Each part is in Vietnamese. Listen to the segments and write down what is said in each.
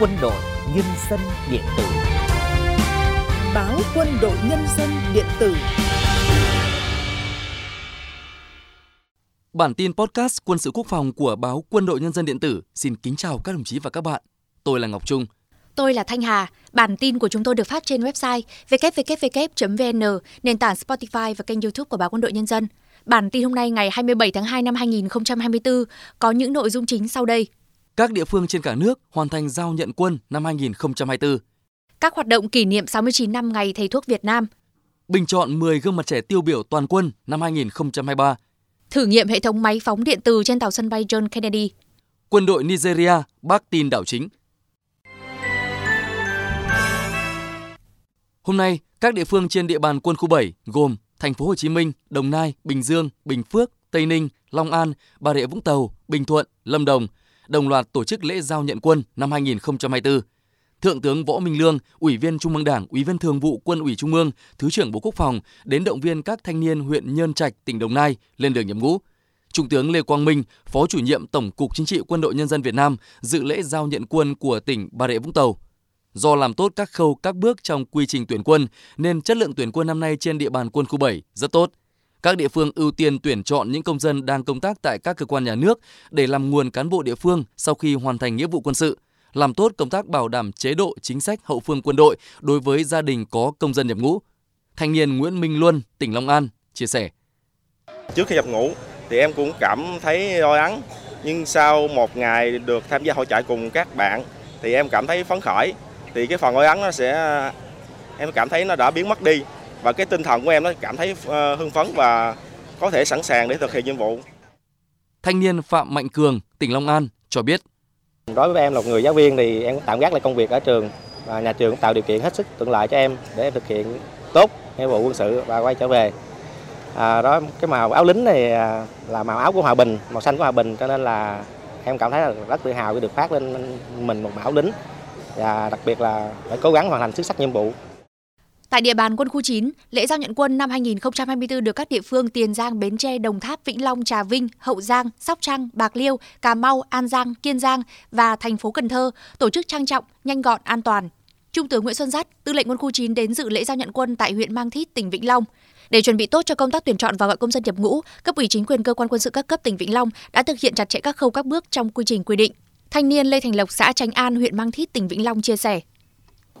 quân đội nhân dân điện tử báo quân đội nhân dân điện tử Bản tin podcast quân sự quốc phòng của báo Quân đội Nhân dân điện tử xin kính chào các đồng chí và các bạn. Tôi là Ngọc Trung. Tôi là Thanh Hà. Bản tin của chúng tôi được phát trên website www.vn, nền tảng Spotify và kênh YouTube của báo Quân đội Nhân dân. Bản tin hôm nay ngày 27 tháng 2 năm 2024 có những nội dung chính sau đây. Các địa phương trên cả nước hoàn thành giao nhận quân năm 2024. Các hoạt động kỷ niệm 69 năm ngày thầy thuốc Việt Nam. Bình chọn 10 gương mặt trẻ tiêu biểu toàn quân năm 2023. Thử nghiệm hệ thống máy phóng điện từ trên tàu sân bay John Kennedy. Quân đội Nigeria bác tin đảo chính. Hôm nay, các địa phương trên địa bàn quân khu 7 gồm Thành phố Hồ Chí Minh, Đồng Nai, Bình Dương, Bình Phước, Tây Ninh, Long An, Bà Rịa Vũng Tàu, Bình Thuận, Lâm Đồng đồng loạt tổ chức lễ giao nhận quân năm 2024. Thượng tướng Võ Minh Lương, Ủy viên Trung ương Đảng, Ủy viên Thường vụ Quân ủy Trung ương, Thứ trưởng Bộ Quốc phòng đến động viên các thanh niên huyện Nhơn Trạch, tỉnh Đồng Nai lên đường nhập ngũ. Trung tướng Lê Quang Minh, Phó chủ nhiệm Tổng cục Chính trị Quân đội Nhân dân Việt Nam dự lễ giao nhận quân của tỉnh Bà Rịa Vũng Tàu. Do làm tốt các khâu các bước trong quy trình tuyển quân nên chất lượng tuyển quân năm nay trên địa bàn quân khu 7 rất tốt. Các địa phương ưu tiên tuyển chọn những công dân đang công tác tại các cơ quan nhà nước để làm nguồn cán bộ địa phương sau khi hoàn thành nghĩa vụ quân sự, làm tốt công tác bảo đảm chế độ chính sách hậu phương quân đội đối với gia đình có công dân nhập ngũ. Thanh niên Nguyễn Minh Luân, tỉnh Long An chia sẻ. Trước khi nhập ngũ thì em cũng cảm thấy lo lắng, nhưng sau một ngày được tham gia hội trại cùng các bạn thì em cảm thấy phấn khởi thì cái phần lo lắng nó sẽ em cảm thấy nó đã biến mất đi và cái tinh thần của em nó cảm thấy ờ, hưng phấn và có thể sẵn sàng để thực hiện nhiệm vụ. Thanh niên Phạm Mạnh Cường, tỉnh Long An cho biết. Đối với em là một người giáo viên thì em tạm gác lại công việc ở trường và nhà trường cũng tạo điều kiện hết sức thuận lợi cho em để em thực hiện tốt nghĩa vụ quân sự và quay trở về. À, đó cái màu áo lính này à, là màu áo của hòa bình, màu xanh của hòa bình cho nên là em cảm thấy là rất tự hào khi được phát lên mình một màu áo lính và đặc biệt là phải cố gắng hoàn thành xuất sắc nhiệm vụ. Tại địa bàn quân khu 9, lễ giao nhận quân năm 2024 được các địa phương Tiền Giang, Bến Tre, Đồng Tháp, Vĩnh Long, Trà Vinh, Hậu Giang, Sóc Trăng, Bạc Liêu, Cà Mau, An Giang, Kiên Giang và thành phố Cần Thơ tổ chức trang trọng, nhanh gọn, an toàn. Trung tướng Nguyễn Xuân Dắt, tư lệnh quân khu 9 đến dự lễ giao nhận quân tại huyện Mang Thít, tỉnh Vĩnh Long. Để chuẩn bị tốt cho công tác tuyển chọn và gọi công dân nhập ngũ, cấp ủy chính quyền cơ quan quân sự các cấp tỉnh Vĩnh Long đã thực hiện chặt chẽ các khâu các bước trong quy trình quy định. Thanh niên Lê Thành Lộc, xã Tránh An, huyện Mang Thít, tỉnh Vĩnh Long chia sẻ.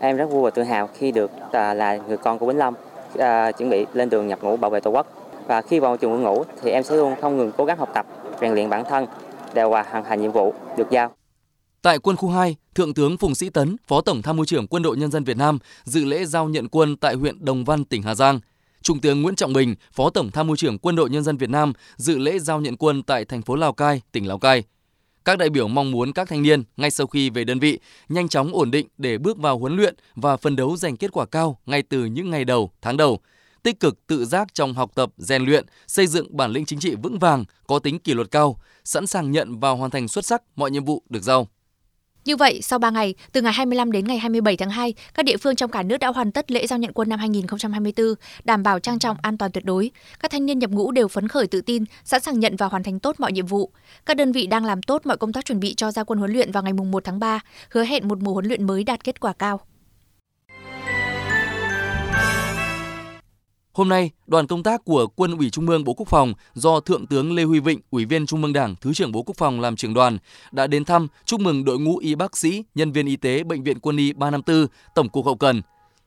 Em rất vui và tự hào khi được à, là người con của Vĩnh Long à, chuẩn bị lên đường nhập ngũ bảo vệ Tổ quốc. Và khi vào trường quân ngũ thì em sẽ luôn không ngừng cố gắng học tập, rèn luyện bản thân để hoàn thành nhiệm vụ được giao. Tại quân khu 2, Thượng tướng Phùng Sĩ Tấn, Phó Tổng Tham mưu trưởng Quân đội Nhân dân Việt Nam dự lễ giao nhận quân tại huyện Đồng Văn, tỉnh Hà Giang. Trung tướng Nguyễn Trọng Bình, Phó Tổng Tham mưu trưởng Quân đội Nhân dân Việt Nam dự lễ giao nhận quân tại thành phố Lào Cai, tỉnh Lào Cai. Các đại biểu mong muốn các thanh niên ngay sau khi về đơn vị nhanh chóng ổn định để bước vào huấn luyện và phân đấu giành kết quả cao ngay từ những ngày đầu, tháng đầu. Tích cực tự giác trong học tập, rèn luyện, xây dựng bản lĩnh chính trị vững vàng, có tính kỷ luật cao, sẵn sàng nhận và hoàn thành xuất sắc mọi nhiệm vụ được giao. Như vậy, sau 3 ngày, từ ngày 25 đến ngày 27 tháng 2, các địa phương trong cả nước đã hoàn tất lễ giao nhận quân năm 2024, đảm bảo trang trọng an toàn tuyệt đối. Các thanh niên nhập ngũ đều phấn khởi tự tin, sẵn sàng nhận và hoàn thành tốt mọi nhiệm vụ. Các đơn vị đang làm tốt mọi công tác chuẩn bị cho gia quân huấn luyện vào ngày 1 tháng 3, hứa hẹn một mùa huấn luyện mới đạt kết quả cao. Hôm nay, đoàn công tác của Quân ủy Trung ương Bộ Quốc phòng do Thượng tướng Lê Huy Vịnh, Ủy viên Trung ương Đảng, Thứ trưởng Bộ Quốc phòng làm trưởng đoàn đã đến thăm chúc mừng đội ngũ y bác sĩ, nhân viên y tế Bệnh viện Quân y 354, Tổng cục Hậu cần.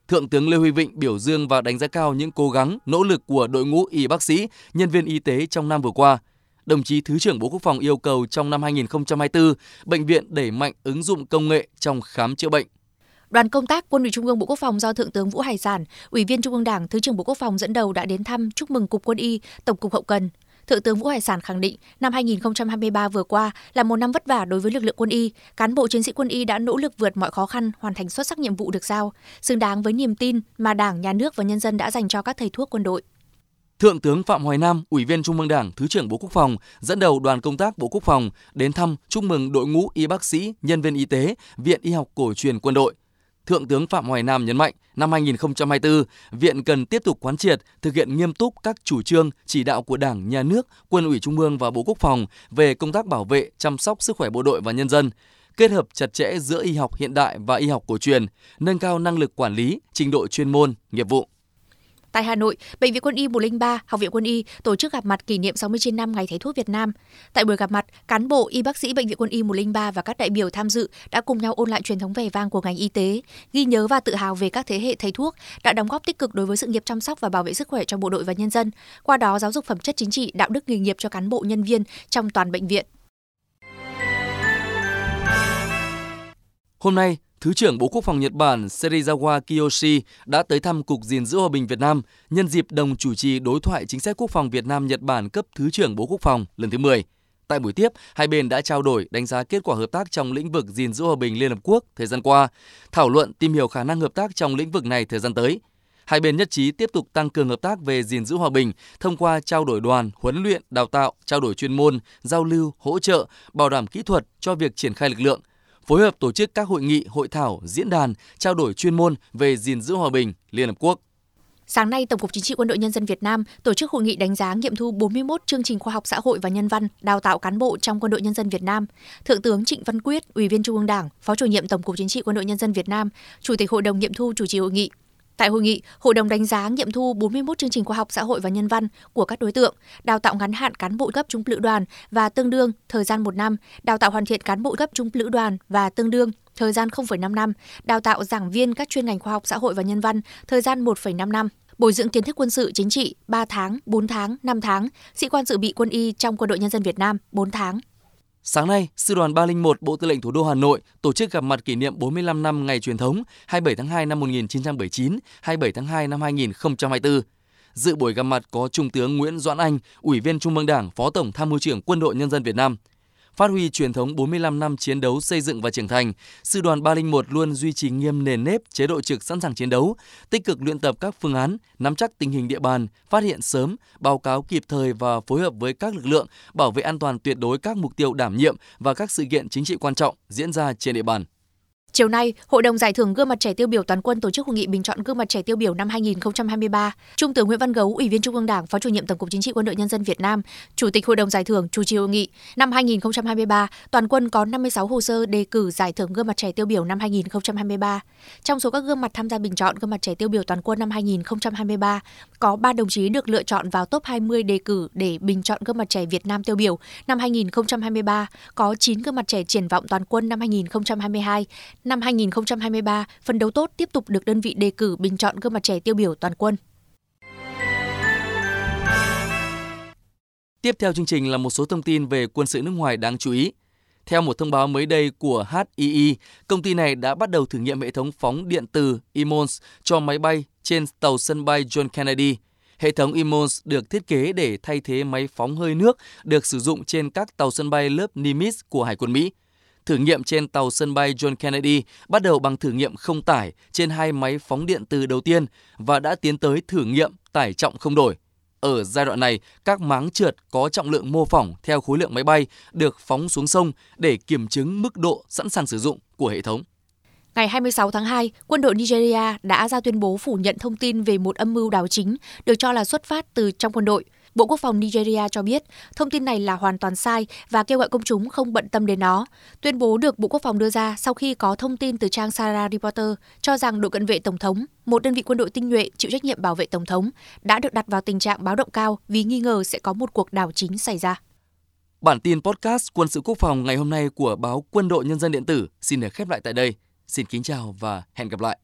Thượng tướng Lê Huy Vịnh biểu dương và đánh giá cao những cố gắng, nỗ lực của đội ngũ y bác sĩ, nhân viên y tế trong năm vừa qua. Đồng chí Thứ trưởng Bộ Quốc phòng yêu cầu trong năm 2024, bệnh viện đẩy mạnh ứng dụng công nghệ trong khám chữa bệnh. Đoàn công tác Quân ủy Trung ương Bộ Quốc phòng do Thượng tướng Vũ Hải Sản, Ủy viên Trung ương Đảng, Thứ trưởng Bộ Quốc phòng dẫn đầu đã đến thăm chúc mừng Cục Quân y, Tổng cục Hậu cần. Thượng tướng Vũ Hải Sản khẳng định năm 2023 vừa qua là một năm vất vả đối với lực lượng quân y. Cán bộ chiến sĩ quân y đã nỗ lực vượt mọi khó khăn, hoàn thành xuất sắc nhiệm vụ được giao, xứng đáng với niềm tin mà Đảng, Nhà nước và nhân dân đã dành cho các thầy thuốc quân đội. Thượng tướng Phạm Hoài Nam, Ủy viên Trung ương Đảng, Thứ trưởng Bộ Quốc phòng, dẫn đầu đoàn công tác Bộ Quốc phòng đến thăm chúc mừng đội ngũ y bác sĩ, nhân viên y tế, Viện Y học cổ truyền quân đội. Thượng tướng Phạm Hoài Nam nhấn mạnh, năm 2024, Viện cần tiếp tục quán triệt, thực hiện nghiêm túc các chủ trương, chỉ đạo của Đảng, Nhà nước, Quân ủy Trung ương và Bộ Quốc phòng về công tác bảo vệ, chăm sóc sức khỏe bộ đội và nhân dân, kết hợp chặt chẽ giữa y học hiện đại và y học cổ truyền, nâng cao năng lực quản lý, trình độ chuyên môn, nghiệp vụ. Tại Hà Nội, Bệnh viện Quân y 103, Học viện Quân y tổ chức gặp mặt kỷ niệm 69 năm Ngày Thầy thuốc Việt Nam. Tại buổi gặp mặt, cán bộ y bác sĩ Bệnh viện Quân y 103 và các đại biểu tham dự đã cùng nhau ôn lại truyền thống vẻ vang của ngành y tế, ghi nhớ và tự hào về các thế hệ thầy thuốc đã đóng góp tích cực đối với sự nghiệp chăm sóc và bảo vệ sức khỏe cho bộ đội và nhân dân, qua đó giáo dục phẩm chất chính trị, đạo đức nghề nghiệp cho cán bộ nhân viên trong toàn bệnh viện. Hôm nay, Thứ trưởng Bộ Quốc phòng Nhật Bản Serizawa Kiyoshi đã tới thăm Cục gìn giữ hòa bình Việt Nam nhân dịp đồng chủ trì đối thoại chính sách quốc phòng Việt Nam Nhật Bản cấp Thứ trưởng Bộ Quốc phòng lần thứ 10. Tại buổi tiếp, hai bên đã trao đổi đánh giá kết quả hợp tác trong lĩnh vực gìn giữ hòa bình Liên Hợp Quốc thời gian qua, thảo luận tìm hiểu khả năng hợp tác trong lĩnh vực này thời gian tới. Hai bên nhất trí tiếp tục tăng cường hợp tác về gìn giữ hòa bình thông qua trao đổi đoàn, huấn luyện, đào tạo, trao đổi chuyên môn, giao lưu, hỗ trợ, bảo đảm kỹ thuật cho việc triển khai lực lượng – phối hợp tổ chức các hội nghị, hội thảo, diễn đàn, trao đổi chuyên môn về gìn giữ hòa bình Liên Hợp Quốc. Sáng nay, Tổng cục Chính trị Quân đội Nhân dân Việt Nam tổ chức hội nghị đánh giá nghiệm thu 41 chương trình khoa học xã hội và nhân văn đào tạo cán bộ trong Quân đội Nhân dân Việt Nam. Thượng tướng Trịnh Văn Quyết, Ủy viên Trung ương Đảng, Phó chủ nhiệm Tổng cục Chính trị Quân đội Nhân dân Việt Nam, Chủ tịch Hội đồng nghiệm thu chủ trì hội nghị. Tại hội nghị, Hội đồng đánh giá nghiệm thu 41 chương trình khoa học xã hội và nhân văn của các đối tượng, đào tạo ngắn hạn cán bộ cấp trung lữ đoàn và tương đương thời gian 1 năm, đào tạo hoàn thiện cán bộ cấp trung lữ đoàn và tương đương thời gian 0,5 năm, đào tạo giảng viên các chuyên ngành khoa học xã hội và nhân văn thời gian 1,5 năm, bồi dưỡng kiến thức quân sự chính trị 3 tháng, 4 tháng, 5 tháng, sĩ quan dự bị quân y trong Quân đội Nhân dân Việt Nam 4 tháng. Sáng nay, Sư đoàn 301 Bộ Tư lệnh Thủ đô Hà Nội tổ chức gặp mặt kỷ niệm 45 năm ngày truyền thống 27 tháng 2 năm 1979, 27 tháng 2 năm 2024. Dự buổi gặp mặt có Trung tướng Nguyễn Doãn Anh, Ủy viên Trung ương Đảng, Phó Tổng Tham mưu trưởng Quân đội Nhân dân Việt Nam – Phát huy truyền thống 45 năm chiến đấu xây dựng và trưởng thành, Sư đoàn 301 luôn duy trì nghiêm nền nếp chế độ trực sẵn sàng chiến đấu, tích cực luyện tập các phương án, nắm chắc tình hình địa bàn, phát hiện sớm, báo cáo kịp thời và phối hợp với các lực lượng bảo vệ an toàn tuyệt đối các mục tiêu đảm nhiệm và các sự kiện chính trị quan trọng diễn ra trên địa bàn. Chiều nay, Hội đồng Giải thưởng Gương mặt trẻ tiêu biểu toàn quân tổ chức hội nghị bình chọn gương mặt trẻ tiêu biểu năm 2023. Trung tướng Nguyễn Văn Gấu, Ủy viên Trung ương Đảng, Phó chủ nhiệm Tổng cục Chính trị Quân đội Nhân dân Việt Nam, Chủ tịch Hội đồng Giải thưởng chủ trì hội nghị. Năm 2023, toàn quân có 56 hồ sơ đề cử giải thưởng Gương mặt trẻ tiêu biểu năm 2023. Trong số các gương mặt tham gia bình chọn Gương mặt trẻ tiêu biểu toàn quân năm 2023, có 3 đồng chí được lựa chọn vào top 20 đề cử để bình chọn Gương mặt trẻ Việt Nam tiêu biểu năm 2023, có 9 gương mặt trẻ triển vọng toàn quân năm 2022 Năm 2023, phần đấu tốt tiếp tục được đơn vị đề cử bình chọn gương mặt trẻ tiêu biểu toàn quân. Tiếp theo chương trình là một số thông tin về quân sự nước ngoài đáng chú ý. Theo một thông báo mới đây của HII, công ty này đã bắt đầu thử nghiệm hệ thống phóng điện từ EMONS cho máy bay trên tàu sân bay John Kennedy. Hệ thống EMONS được thiết kế để thay thế máy phóng hơi nước được sử dụng trên các tàu sân bay lớp Nimitz của Hải quân Mỹ. Thử nghiệm trên tàu sân bay John Kennedy bắt đầu bằng thử nghiệm không tải trên hai máy phóng điện từ đầu tiên và đã tiến tới thử nghiệm tải trọng không đổi. Ở giai đoạn này, các máng trượt có trọng lượng mô phỏng theo khối lượng máy bay được phóng xuống sông để kiểm chứng mức độ sẵn sàng sử dụng của hệ thống. Ngày 26 tháng 2, quân đội Nigeria đã ra tuyên bố phủ nhận thông tin về một âm mưu đảo chính được cho là xuất phát từ trong quân đội – Bộ Quốc phòng Nigeria cho biết thông tin này là hoàn toàn sai và kêu gọi công chúng không bận tâm đến nó. Tuyên bố được Bộ Quốc phòng đưa ra sau khi có thông tin từ trang Sarah Reporter cho rằng đội cận vệ Tổng thống, một đơn vị quân đội tinh nhuệ chịu trách nhiệm bảo vệ Tổng thống, đã được đặt vào tình trạng báo động cao vì nghi ngờ sẽ có một cuộc đảo chính xảy ra. Bản tin podcast Quân sự Quốc phòng ngày hôm nay của báo Quân đội Nhân dân Điện tử xin được khép lại tại đây. Xin kính chào và hẹn gặp lại.